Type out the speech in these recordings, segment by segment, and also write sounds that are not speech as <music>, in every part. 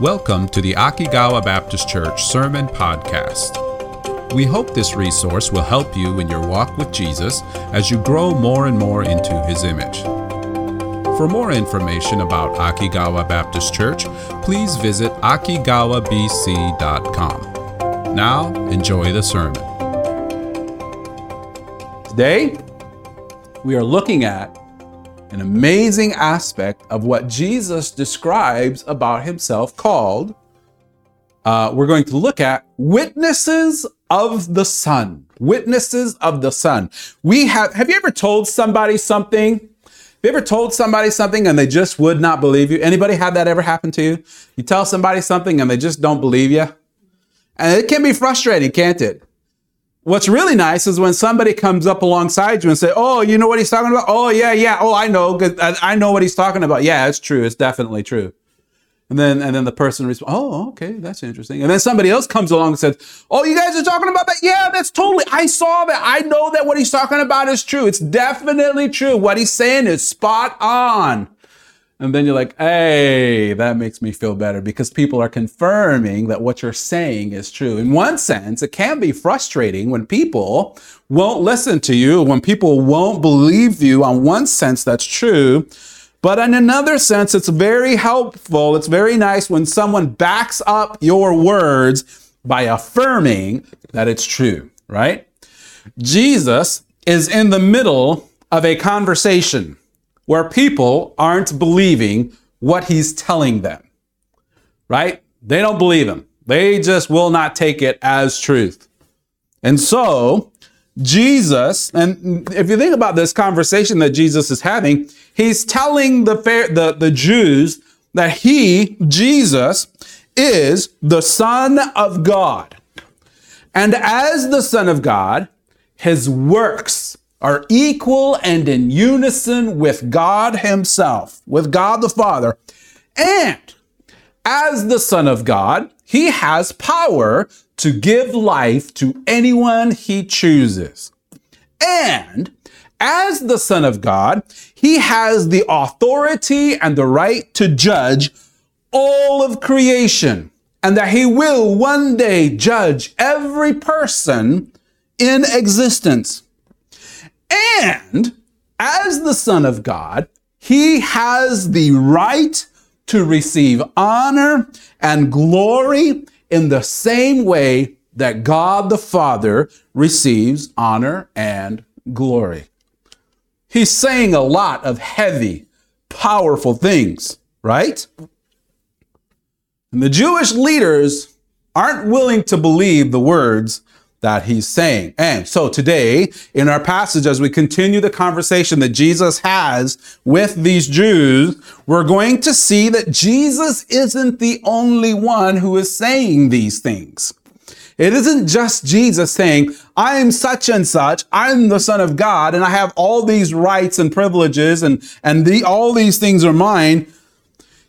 Welcome to the Akigawa Baptist Church Sermon Podcast. We hope this resource will help you in your walk with Jesus as you grow more and more into his image. For more information about Akigawa Baptist Church, please visit akigawabc.com. Now, enjoy the sermon. Today, we are looking at an amazing aspect of what Jesus describes about himself called, uh, we're going to look at witnesses of the Son. Witnesses of the Son. We have, have you ever told somebody something? Have you ever told somebody something and they just would not believe you? Anybody have that ever happen to you? You tell somebody something and they just don't believe you? And it can be frustrating, can't it? What's really nice is when somebody comes up alongside you and say, "Oh, you know what he's talking about? Oh, yeah, yeah. Oh, I know. I know what he's talking about. Yeah, it's true. It's definitely true." And then and then the person responds, "Oh, okay, that's interesting." And then somebody else comes along and says, "Oh, you guys are talking about that? Yeah, that's totally. I saw that. I know that what he's talking about is true. It's definitely true. What he's saying is spot on." And then you're like, hey, that makes me feel better because people are confirming that what you're saying is true. In one sense, it can be frustrating when people won't listen to you, when people won't believe you. On one sense, that's true. But in another sense, it's very helpful. It's very nice when someone backs up your words by affirming that it's true, right? Jesus is in the middle of a conversation where people aren't believing what he's telling them, right? They don't believe him. They just will not take it as truth. And so, Jesus, and if you think about this conversation that Jesus is having, he's telling the, the, the Jews that he, Jesus, is the Son of God. And as the Son of God, his works are equal and in unison with God Himself, with God the Father. And as the Son of God, He has power to give life to anyone He chooses. And as the Son of God, He has the authority and the right to judge all of creation, and that He will one day judge every person in existence. And as the Son of God, he has the right to receive honor and glory in the same way that God the Father receives honor and glory. He's saying a lot of heavy, powerful things, right? And the Jewish leaders aren't willing to believe the words that he's saying. And so today, in our passage, as we continue the conversation that Jesus has with these Jews, we're going to see that Jesus isn't the only one who is saying these things. It isn't just Jesus saying, I am such and such, I'm the son of God, and I have all these rights and privileges, and, and the, all these things are mine.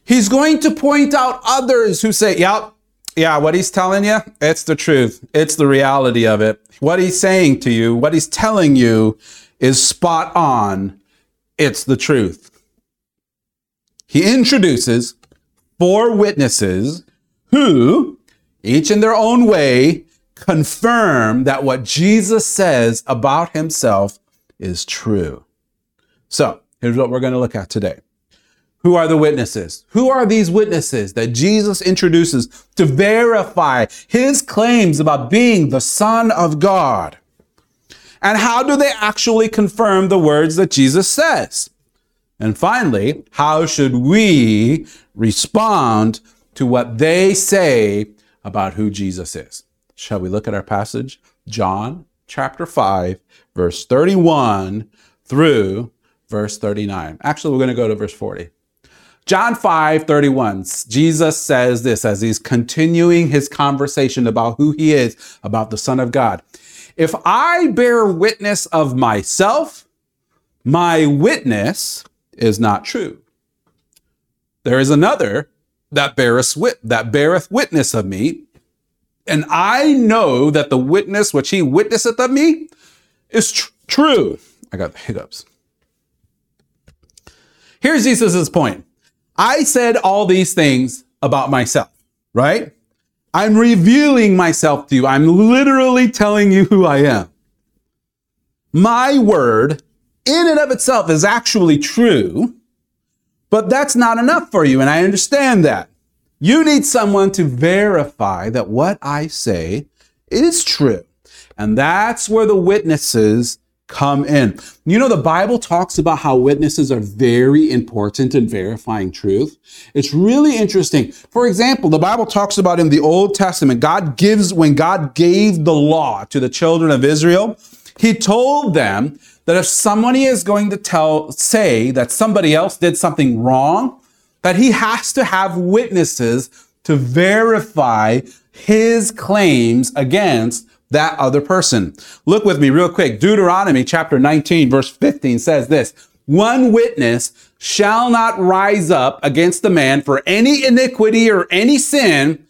He's going to point out others who say, yep, yeah, what he's telling you, it's the truth. It's the reality of it. What he's saying to you, what he's telling you is spot on. It's the truth. He introduces four witnesses who, each in their own way, confirm that what Jesus says about himself is true. So, here's what we're going to look at today. Who are the witnesses? Who are these witnesses that Jesus introduces to verify his claims about being the Son of God? And how do they actually confirm the words that Jesus says? And finally, how should we respond to what they say about who Jesus is? Shall we look at our passage? John chapter 5, verse 31 through verse 39. Actually, we're going to go to verse 40. John 5 31, Jesus says this as he's continuing his conversation about who he is, about the Son of God. If I bear witness of myself, my witness is not true. There is another that beareth, wit- that beareth witness of me, and I know that the witness which he witnesseth of me is tr- true. I got the hiccups. Here's Jesus' point. I said all these things about myself. right? I'm revealing myself to you. I'm literally telling you who I am. My word in and of itself is actually true, but that's not enough for you. And I understand that. You need someone to verify that what I say is true. And that's where the witnesses come in. You know, the Bible talks about how witnesses are very important in verifying truth. It's really interesting. For example, the Bible talks about in the Old Testament, God gives, when God gave the law to the children of Israel, he told them that if somebody is going to tell, say that somebody else did something wrong, that he has to have witnesses to verify his claims against that other person. Look with me real quick. Deuteronomy chapter 19 verse 15 says this, one witness shall not rise up against the man for any iniquity or any sin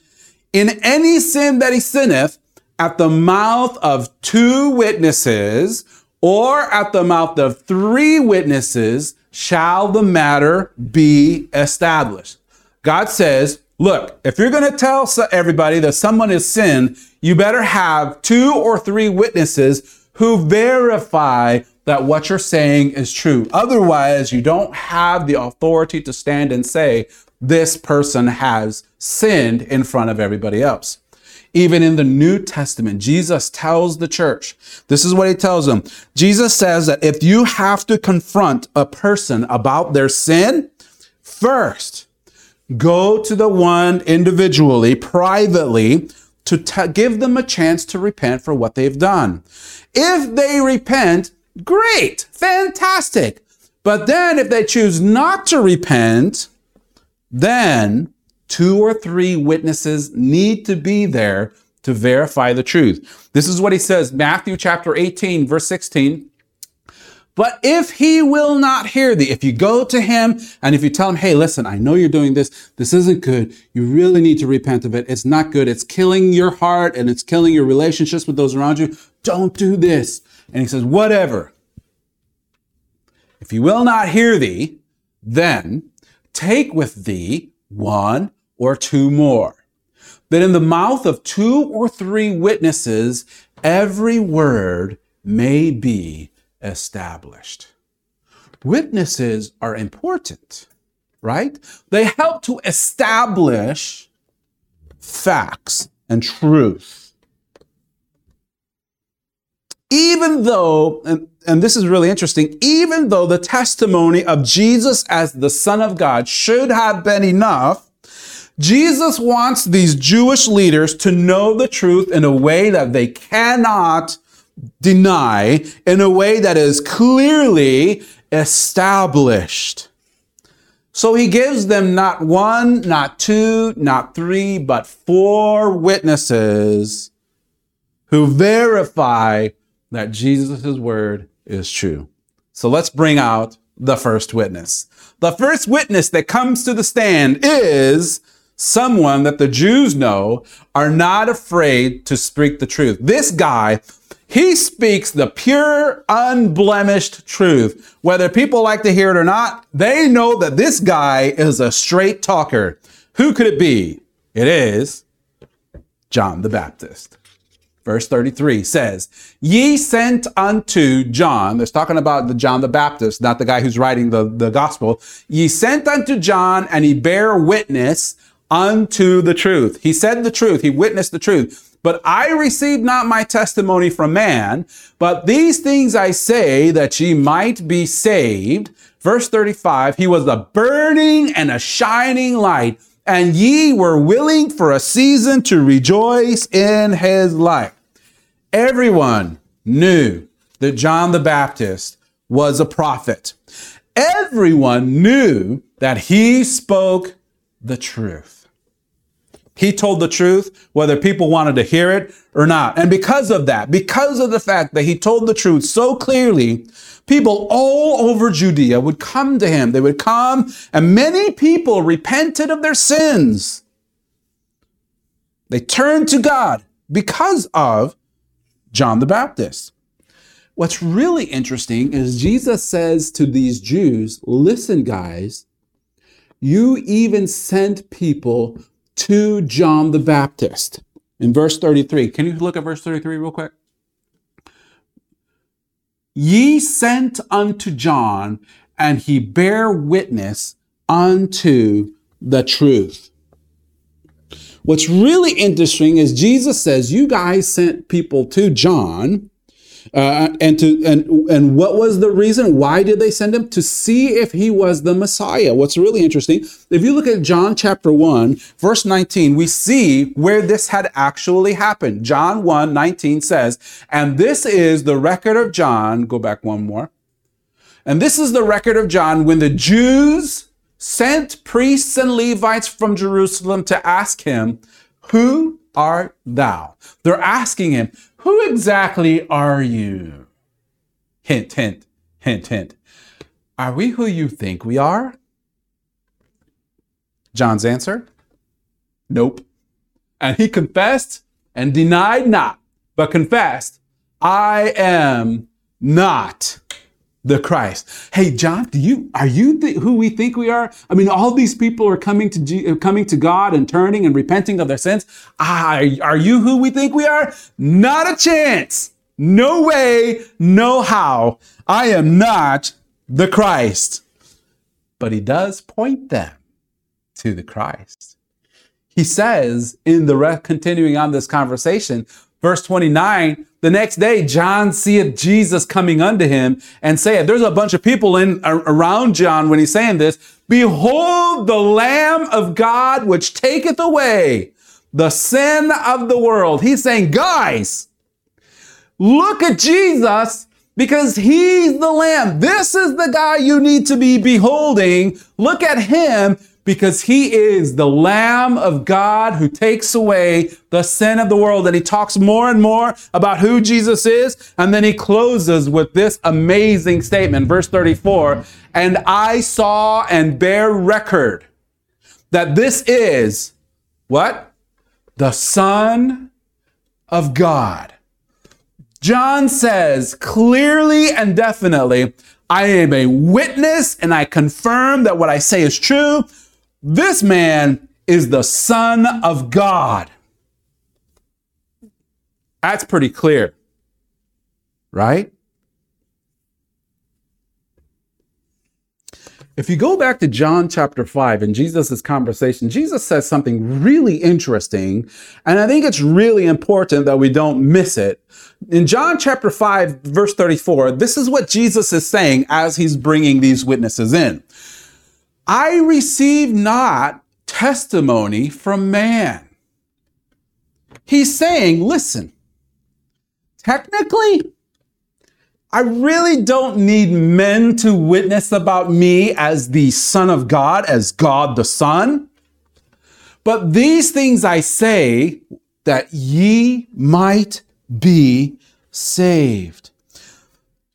in any sin that he sinneth at the mouth of two witnesses or at the mouth of three witnesses shall the matter be established. God says, look, if you're going to tell everybody that someone has sinned, you better have two or three witnesses who verify that what you're saying is true. Otherwise, you don't have the authority to stand and say, this person has sinned in front of everybody else. Even in the New Testament, Jesus tells the church, this is what he tells them. Jesus says that if you have to confront a person about their sin, first, go to the one individually, privately, to t- give them a chance to repent for what they've done. If they repent, great, fantastic. But then if they choose not to repent, then two or three witnesses need to be there to verify the truth. This is what he says, Matthew chapter 18, verse 16. But if he will not hear thee, if you go to him and if you tell him, hey, listen, I know you're doing this. This isn't good. You really need to repent of it. It's not good. It's killing your heart and it's killing your relationships with those around you. Don't do this. And he says, whatever. If he will not hear thee, then take with thee one or two more. That in the mouth of two or three witnesses, every word may be established. Witnesses are important, right? They help to establish facts and truth. Even though, and, and this is really interesting, even though the testimony of Jesus as the Son of God should have been enough, Jesus wants these Jewish leaders to know the truth in a way that they cannot deny, in a way that is clearly established. So he gives them not one, not two, not three, but four witnesses who verify that Jesus' word is true. So let's bring out the first witness. The first witness that comes to the stand is someone that the Jews know are not afraid to speak the truth. This guy, he speaks the pure, unblemished truth. Whether people like to hear it or not, they know that this guy is a straight talker. Who could it be? It is John the Baptist. Verse 33 says, Ye sent unto John, that's talking about the John the Baptist, not the guy who's writing the, the gospel. Ye sent unto John, and he bare witness unto the truth. He said the truth. He witnessed the truth. But I received not my testimony from man, but these things I say that ye might be saved. Verse 35, he was a burning and a shining light, and ye were willing for a season to rejoice in his light. Everyone knew that John the Baptist was a prophet. Everyone knew that he spoke the truth. He told the truth, whether people wanted to hear it or not. And because of that, because of the fact that he told the truth so clearly, people all over Judea would come to him. They would come, and many people repented of their sins. They turned to God because of John the Baptist. What's really interesting is Jesus says to these Jews, listen, guys, you even sent people to John the Baptist. In verse 33, can you look at verse 33 real quick? Ye sent unto John, and he bare witness unto the truth. What's really interesting is Jesus says, You guys sent people to John uh, and to and and what was the reason? Why did they send him to see if he was the Messiah? What's really interesting, if you look at John chapter one, verse nineteen, we see where this had actually happened. John 1, 19 says, "And this is the record of John." Go back one more. And this is the record of John when the Jews sent priests and Levites from Jerusalem to ask him, "Who art thou?" They're asking him, who exactly are you? Hint, hint, hint, hint. Are we who you think we are? John's answer Nope. And he confessed and denied not, but confessed, I am not the Christ. Hey, John, do you are you th- who we think we are? I mean, all these people are coming to G- coming to God and turning and repenting of their sins. Ah, are you who we think we are? Not a chance. No way, no how. I am not the Christ. But he does point them to the Christ. He says in the re- continuing on this conversation, verse 29, the next day, John seeth Jesus coming unto him and saith, there's a bunch of people in around John when he's saying this. Behold the Lamb of God, which taketh away the sin of the world. He's saying, guys, look at Jesus because he's the Lamb. This is the guy you need to be beholding. Look at him because he is the Lamb of God who takes away the sin of the world. And he talks more and more about who Jesus is. And then he closes with this amazing statement, verse 34 And I saw and bear record that this is what? The Son of God. John says clearly and definitely, I am a witness and I confirm that what I say is true. This man is the Son of God. That's pretty clear, right? If you go back to John chapter 5 and Jesus' conversation, Jesus says something really interesting, and I think it's really important that we don't miss it. In John chapter 5, verse 34, this is what Jesus is saying as he's bringing these witnesses in. I receive not testimony from man. He's saying, listen, technically, I really don't need men to witness about me as the Son of God, as God the Son. But these things I say that ye might be saved.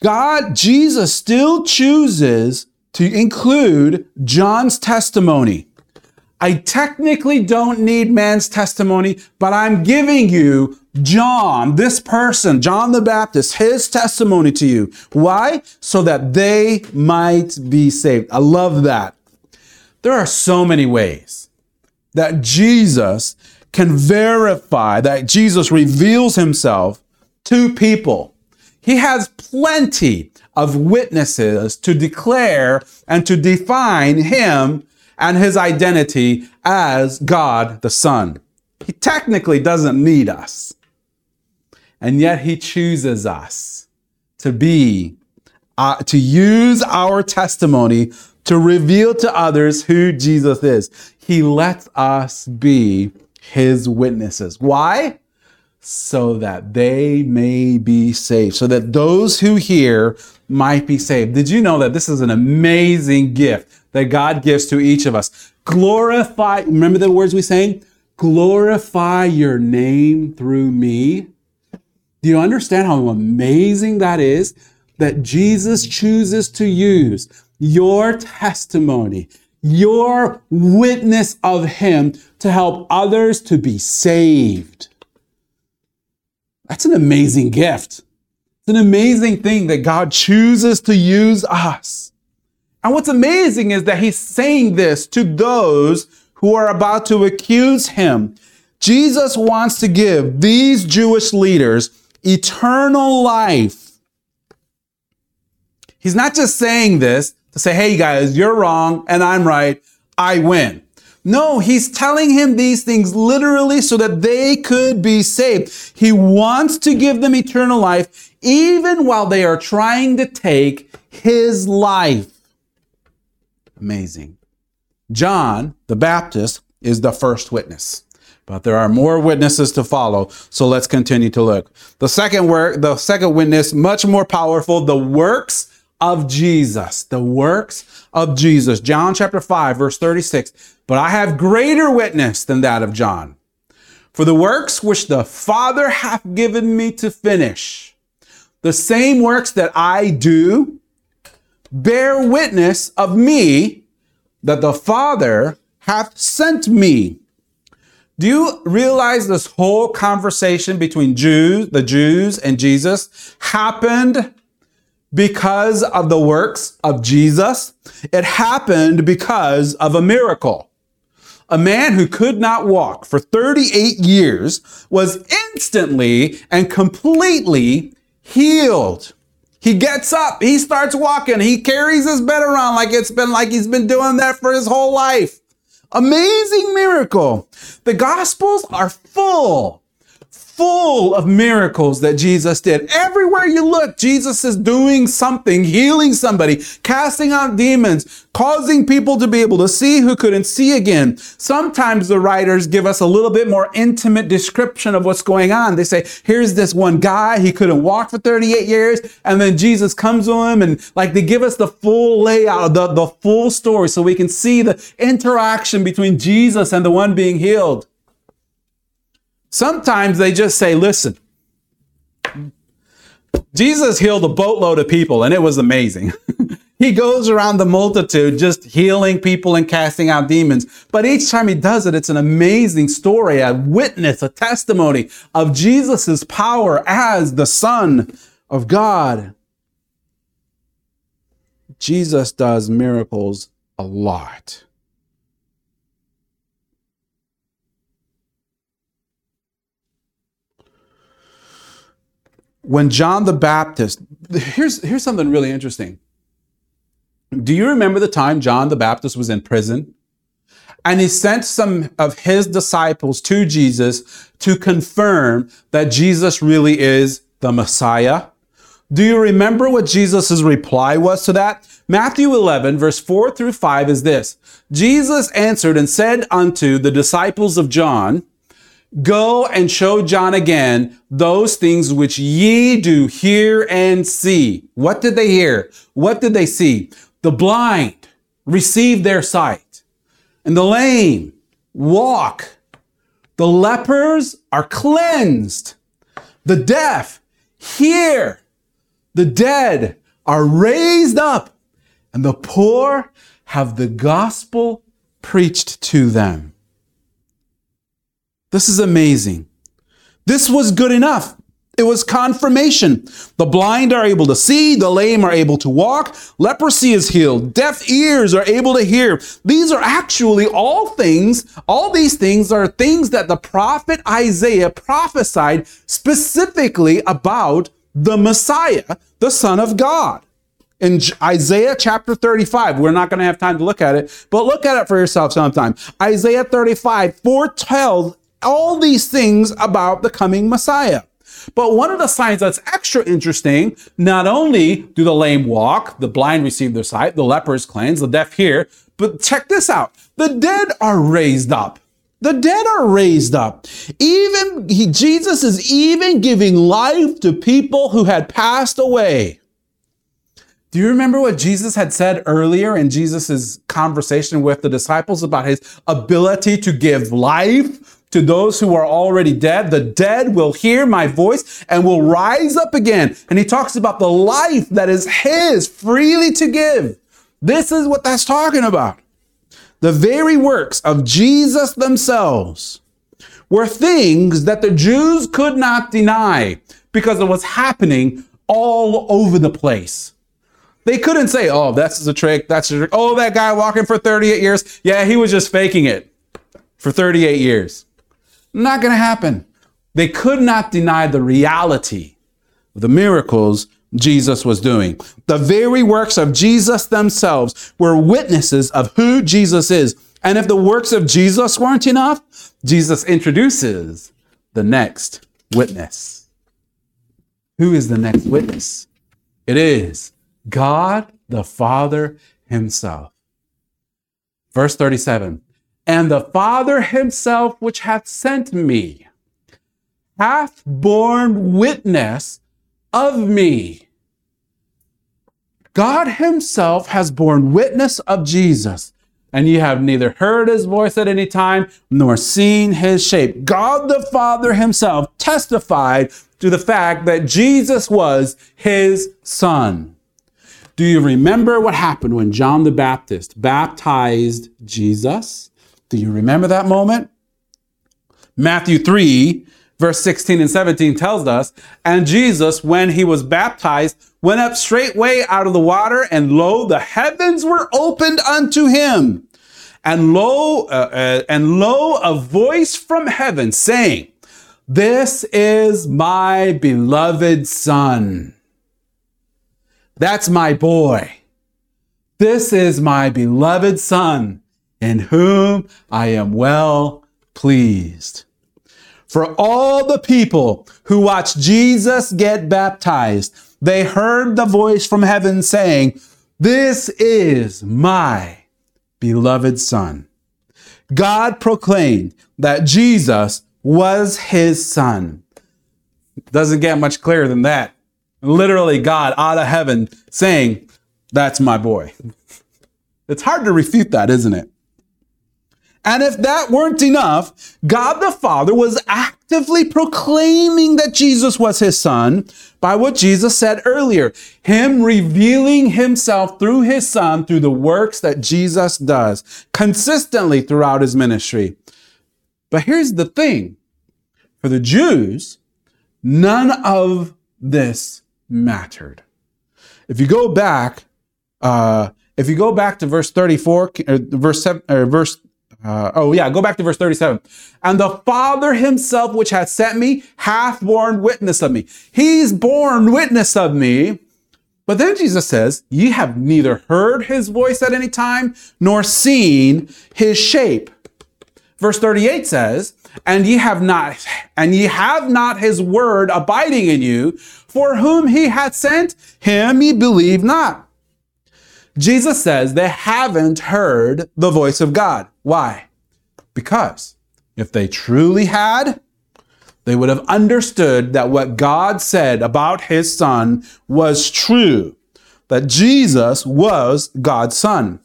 God, Jesus still chooses to include John's testimony. I technically don't need man's testimony, but I'm giving you John, this person, John the Baptist, his testimony to you. Why? So that they might be saved. I love that. There are so many ways that Jesus can verify that Jesus reveals himself to people. He has plenty of witnesses to declare and to define him and his identity as God the Son. He technically doesn't need us. And yet he chooses us to be, uh, to use our testimony to reveal to others who Jesus is. He lets us be his witnesses. Why? So that they may be saved, so that those who hear might be saved. Did you know that this is an amazing gift that God gives to each of us? Glorify, remember the words we sang? Glorify your name through me. Do you understand how amazing that is? That Jesus chooses to use your testimony, your witness of Him to help others to be saved. That's an amazing gift. It's an amazing thing that God chooses to use us. And what's amazing is that he's saying this to those who are about to accuse him. Jesus wants to give these Jewish leaders eternal life. He's not just saying this to say, hey guys, you're wrong and I'm right. I win. No, he's telling him these things literally so that they could be saved. He wants to give them eternal life even while they are trying to take his life. Amazing. John the Baptist is the first witness. But there are more witnesses to follow, so let's continue to look. The second work, the second witness, much more powerful, the works of Jesus, the works of Jesus. John chapter 5, verse 36. But I have greater witness than that of John. For the works which the Father hath given me to finish, the same works that I do, bear witness of me that the Father hath sent me. Do you realize this whole conversation between Jews, the Jews and Jesus happened because of the works of Jesus. It happened because of a miracle. A man who could not walk for 38 years was instantly and completely healed. He gets up, he starts walking, he carries his bed around like it's been like he's been doing that for his whole life. Amazing miracle. The gospels are full full of miracles that Jesus did. Everywhere you look, Jesus is doing something, healing somebody, casting out demons, causing people to be able to see who couldn't see again. Sometimes the writers give us a little bit more intimate description of what's going on. They say, here's this one guy, he couldn't walk for 38 years, and then Jesus comes to him and like they give us the full layout, the, the full story so we can see the interaction between Jesus and the one being healed. Sometimes they just say, listen, Jesus healed a boatload of people and it was amazing. <laughs> he goes around the multitude just healing people and casting out demons. But each time he does it, it's an amazing story, a witness, a testimony of Jesus' power as the Son of God. Jesus does miracles a lot. When John the Baptist, here's, here's something really interesting. Do you remember the time John the Baptist was in prison? And he sent some of his disciples to Jesus to confirm that Jesus really is the Messiah. Do you remember what Jesus' reply was to that? Matthew 11, verse 4 through 5 is this Jesus answered and said unto the disciples of John, Go and show John again those things which ye do hear and see. What did they hear? What did they see? The blind receive their sight, and the lame walk. The lepers are cleansed. The deaf hear. The dead are raised up, and the poor have the gospel preached to them. This is amazing. This was good enough. It was confirmation. The blind are able to see, the lame are able to walk, leprosy is healed, deaf ears are able to hear. These are actually all things, all these things are things that the prophet Isaiah prophesied specifically about the Messiah, the Son of God. In Isaiah chapter 35, we're not going to have time to look at it, but look at it for yourself sometime. Isaiah 35 foretells all these things about the coming Messiah. But one of the signs that's extra interesting, not only do the lame walk, the blind receive their sight, the lepers cleanse, the deaf hear, but check this out. The dead are raised up. The dead are raised up. Even he, Jesus is even giving life to people who had passed away. Do you remember what Jesus had said earlier in Jesus' conversation with the disciples about his ability to give life to those who are already dead. The dead will hear my voice and will rise up again. And he talks about the life that is his freely to give. This is what that's talking about. The very works of Jesus themselves were things that the Jews could not deny because it was happening all over the place. They couldn't say, oh, that's a trick, that's a trick. Oh, that guy walking for 38 years, yeah, he was just faking it. for 38 years. Not going to happen. They could not deny the reality of the miracles Jesus was doing. The very works of Jesus themselves were witnesses of who Jesus is. And if the works of Jesus weren't enough, Jesus introduces the next witness. Who is the next witness? It is God the Father Himself. Verse 37 And the Father Himself, which hath sent me, hath borne witness of me. God Himself has borne witness of Jesus, and ye have neither heard His voice at any time nor seen His shape. God the Father Himself testified to the fact that Jesus was His Son. Do you remember what happened when John the Baptist baptized Jesus? Do you remember that moment? Matthew 3, verse 16 and 17 tells us, And Jesus, when he was baptized, went up straightway out of the water, and lo, the heavens were opened unto him. And lo, uh, uh, and lo, a voice from heaven saying, This is my beloved Son. That's my boy. This is my beloved Son, in whom I am well pleased. For all the people who watched Jesus get baptized, they heard the voice from heaven saying, This is my beloved Son. God proclaimed that Jesus was his Son. Doesn't get much clearer than that. Literally, God out of heaven saying, That's my boy. <laughs> It's hard to refute that, isn't it? And if that weren't enough, God the Father was actively proclaiming that Jesus was his son by what Jesus said earlier, him revealing himself through his son through the works that Jesus does consistently throughout his ministry. But here's the thing. For the Jews, none of this mattered. If you go back, uh, if you go back to verse 34, uh, verse, seven, uh, verse uh, oh, yeah, go back to verse 37. And the Father himself, which hath sent me, hath borne witness of me. He's borne witness of me. But then Jesus says, Ye have neither heard his voice at any time, nor seen his shape. Verse 38 says, And ye have not, and ye have not his word abiding in you, for whom he hath sent, him ye believe not. Jesus says they haven't heard the voice of God. Why? Because if they truly had, they would have understood that what God said about his son was true, that Jesus was God's son.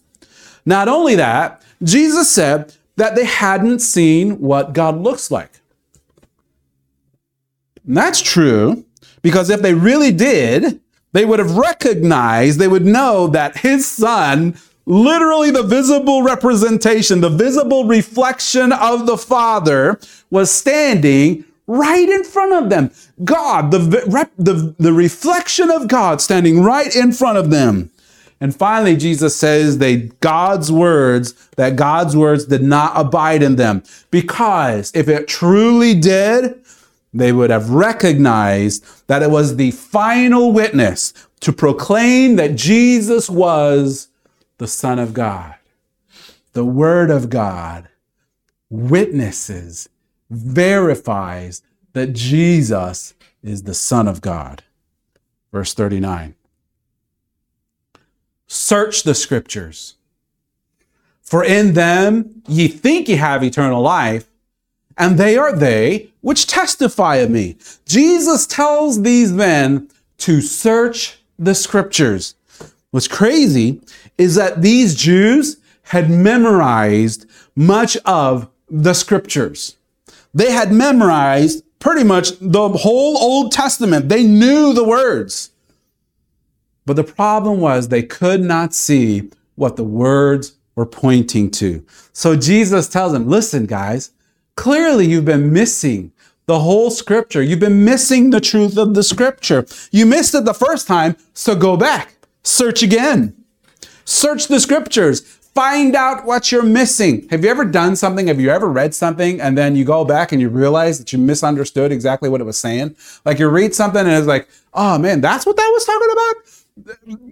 Not only that, Jesus said that they hadn't seen what God looks like. And that's true because if they really did, they would have recognized, they would know that his son, literally the visible representation, the visible reflection of the Father, was standing right in front of them. God, the, the, the reflection of God standing right in front of them. And finally, Jesus says they God's words, that God's words did not abide in them. Because if it truly did, they would have recognized that it was the final witness to proclaim that Jesus was the Son of God. The Word of God witnesses, verifies that Jesus is the Son of God. Verse 39. Search the scriptures, for in them ye think ye have eternal life, and they are they which testify of me. Jesus tells these men to search the scriptures. What's crazy is that these Jews had memorized much of the scriptures. They had memorized pretty much the whole Old Testament. They knew the words. But the problem was they could not see what the words were pointing to. So Jesus tells them, listen, guys, Clearly, you've been missing the whole scripture. You've been missing the truth of the scripture. You missed it the first time, so go back, search again. Search the scriptures, Find out what you're missing. Have you ever done something? Have you ever read something and then you go back and you realize that you misunderstood exactly what it was saying? Like you read something and it's like, oh man, that's what that was talking about?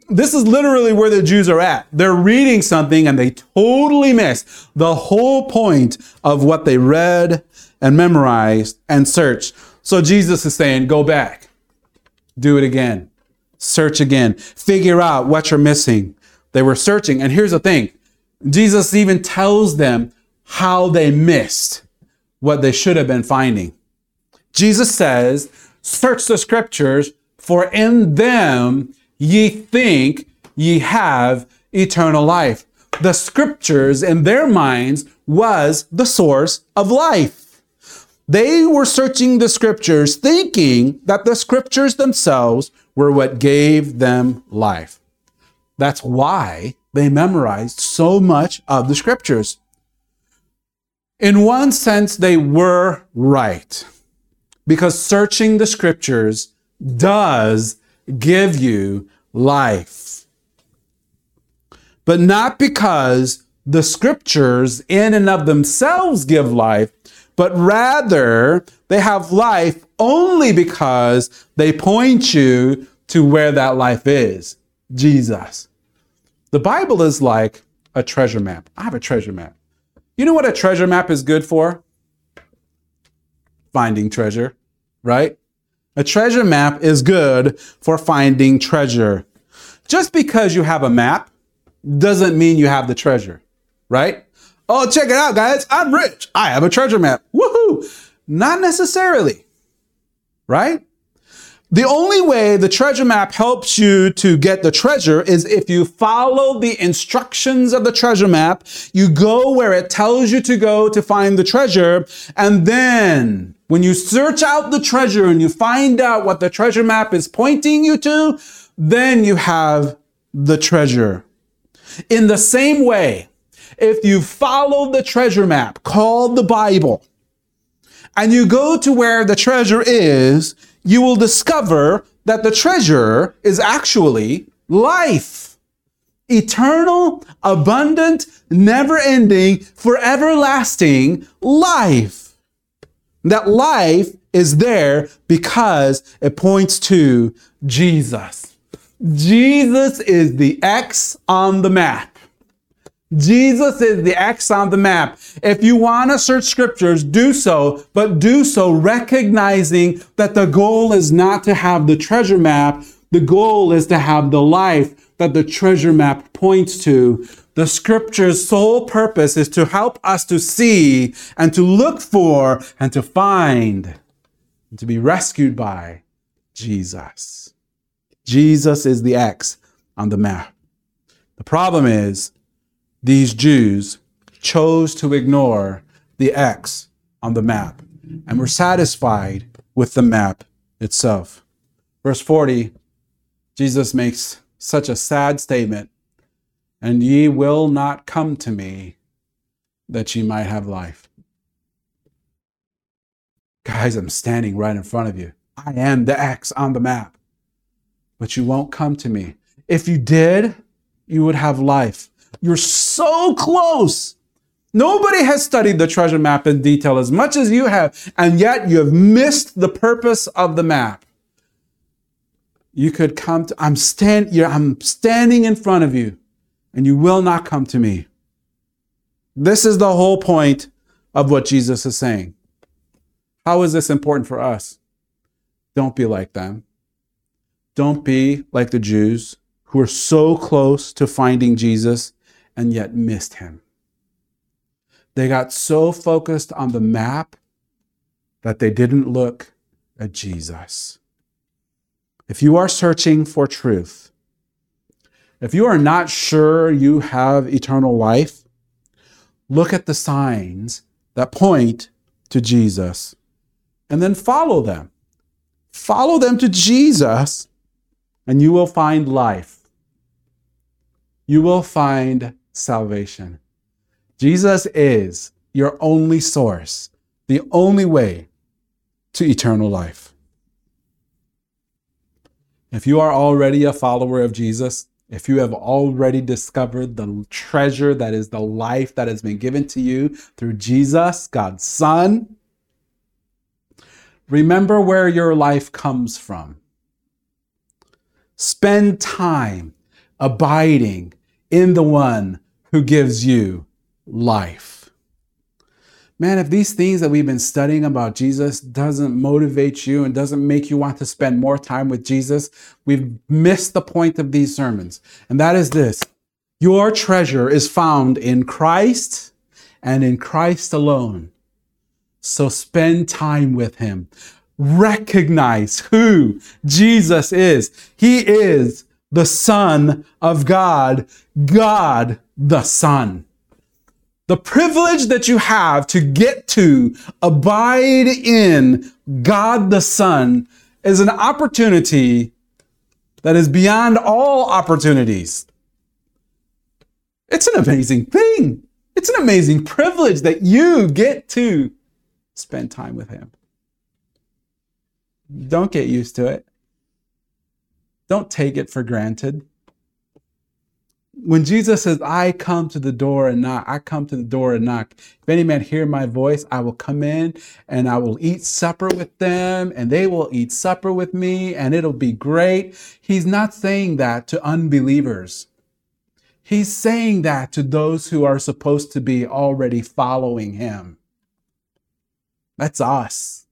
This is literally where the Jews are at. They're reading something and they totally miss the whole point of what they read and memorized and searched. So Jesus is saying, go back, do it again, search again, figure out what you're missing. They were searching. And here's the thing Jesus even tells them how they missed what they should have been finding. Jesus says, Search the scriptures, for in them ye think ye have eternal life. The scriptures in their minds was the source of life. They were searching the scriptures thinking that the scriptures themselves were what gave them life. That's why they memorized so much of the scriptures. In one sense, they were right because searching the scriptures does give you life. But not because the scriptures in and of themselves give life, but rather they have life only because they point you to where that life is Jesus. The Bible is like a treasure map. I have a treasure map. You know what a treasure map is good for? Finding treasure, right? A treasure map is good for finding treasure. Just because you have a map doesn't mean you have the treasure, right? Oh, check it out, guys. I'm rich. I have a treasure map. Woohoo! Not necessarily, right? The only way the treasure map helps you to get the treasure is if you follow the instructions of the treasure map. You go where it tells you to go to find the treasure. And then when you search out the treasure and you find out what the treasure map is pointing you to, then you have the treasure. In the same way, if you follow the treasure map called the Bible and you go to where the treasure is, you will discover that the treasure is actually life. Eternal, abundant, never ending, forever lasting life. That life is there because it points to Jesus. Jesus is the X on the map. Jesus is the X on the map. If you want to search scriptures, do so, but do so recognizing that the goal is not to have the treasure map. The goal is to have the life that the treasure map points to. The scripture's sole purpose is to help us to see and to look for and to find and to be rescued by Jesus. Jesus is the X on the map. The problem is, these Jews chose to ignore the X on the map and were satisfied with the map itself. Verse 40, Jesus makes such a sad statement and ye will not come to me that ye might have life. Guys, I'm standing right in front of you. I am the X on the map, but you won't come to me. If you did, you would have life. You're so close. Nobody has studied the treasure map in detail as much as you have, and yet you have missed the purpose of the map. You could come to, I'm, stand, I'm standing in front of you, and you will not come to me. This is the whole point of what Jesus is saying. How is this important for us? Don't be like them. Don't be like the Jews who are so close to finding Jesus and yet missed him. They got so focused on the map that they didn't look at Jesus. If you are searching for truth, if you are not sure you have eternal life, look at the signs that point to Jesus and then follow them. Follow them to Jesus, and you will find life. You will find salvation. Jesus is your only source, the only way to eternal life. If you are already a follower of Jesus, if you have already discovered the treasure that is the life that has been given to you through Jesus, God's Son, remember where your life comes from. Spend time abiding in the one who gives you life man, if these things that we've been studying about Jesus doesn't motivate you and doesn't make you want to spend more time with Jesus, we've missed the point of these sermons. And that is this your treasure is found in Christ and in Christ alone. So spend time with him. Recognize who Jesus is. He is the Son of God, God the Son the privilege that you have to get to abide in God the Son is an opportunity that is beyond all opportunities. It's an amazing thing. It's an amazing privilege that you get to spend time with Him. Don't get used to it. Don't take it for granted when Jesus says, I come to the door and knock, I come to the door and knock. If any man hear my voice, I will come in and I will eat supper with them and they will eat supper with me and it'll be great. He's not saying that to unbelievers. He's saying that to those who are supposed to be already following him. That's us.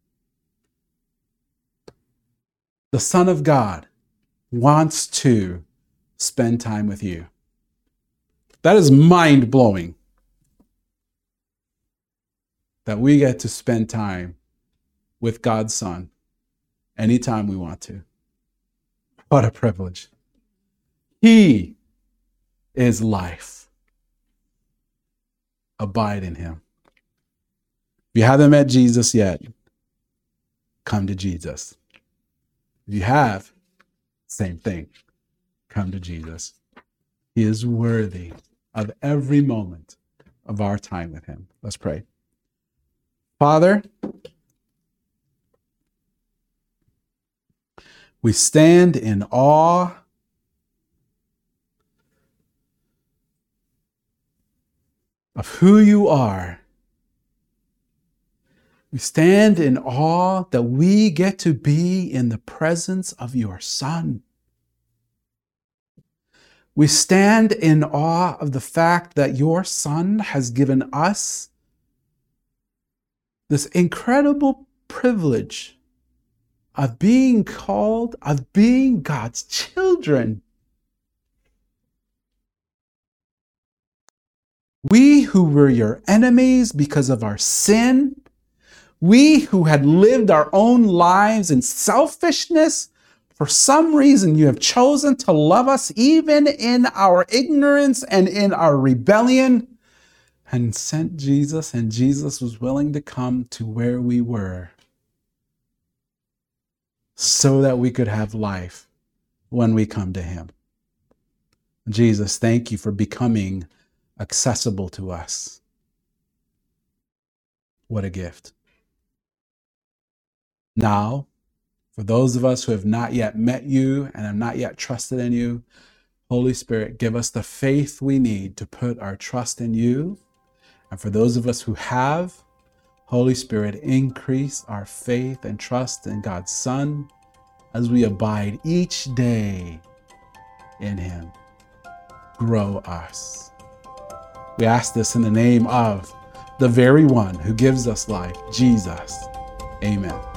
The Son of God wants to spend time with you. That is mind blowing. That we get to spend time with God's Son anytime we want to. What a privilege. He is life. Abide in Him. If you haven't met Jesus yet, come to Jesus. If you have, same thing. Come to Jesus. He is worthy of every moment of our time with Him. Let's pray. Father, we stand in awe of who you are. We stand in awe that we get to be in the presence of your Son. We stand in awe of the fact that your Son has given us this incredible privilege of being called, of being God's children. We who were your enemies because of our sin, we who had lived our own lives in selfishness, for some reason, you have chosen to love us even in our ignorance and in our rebellion, and sent Jesus, and Jesus was willing to come to where we were so that we could have life when we come to Him. Jesus, thank you for becoming accessible to us. What a gift. Now, for those of us who have not yet met you and have not yet trusted in you, Holy Spirit, give us the faith we need to put our trust in you. And for those of us who have, Holy Spirit, increase our faith and trust in God's Son as we abide each day in Him. Grow us. We ask this in the name of the very one who gives us life, Jesus. Amen.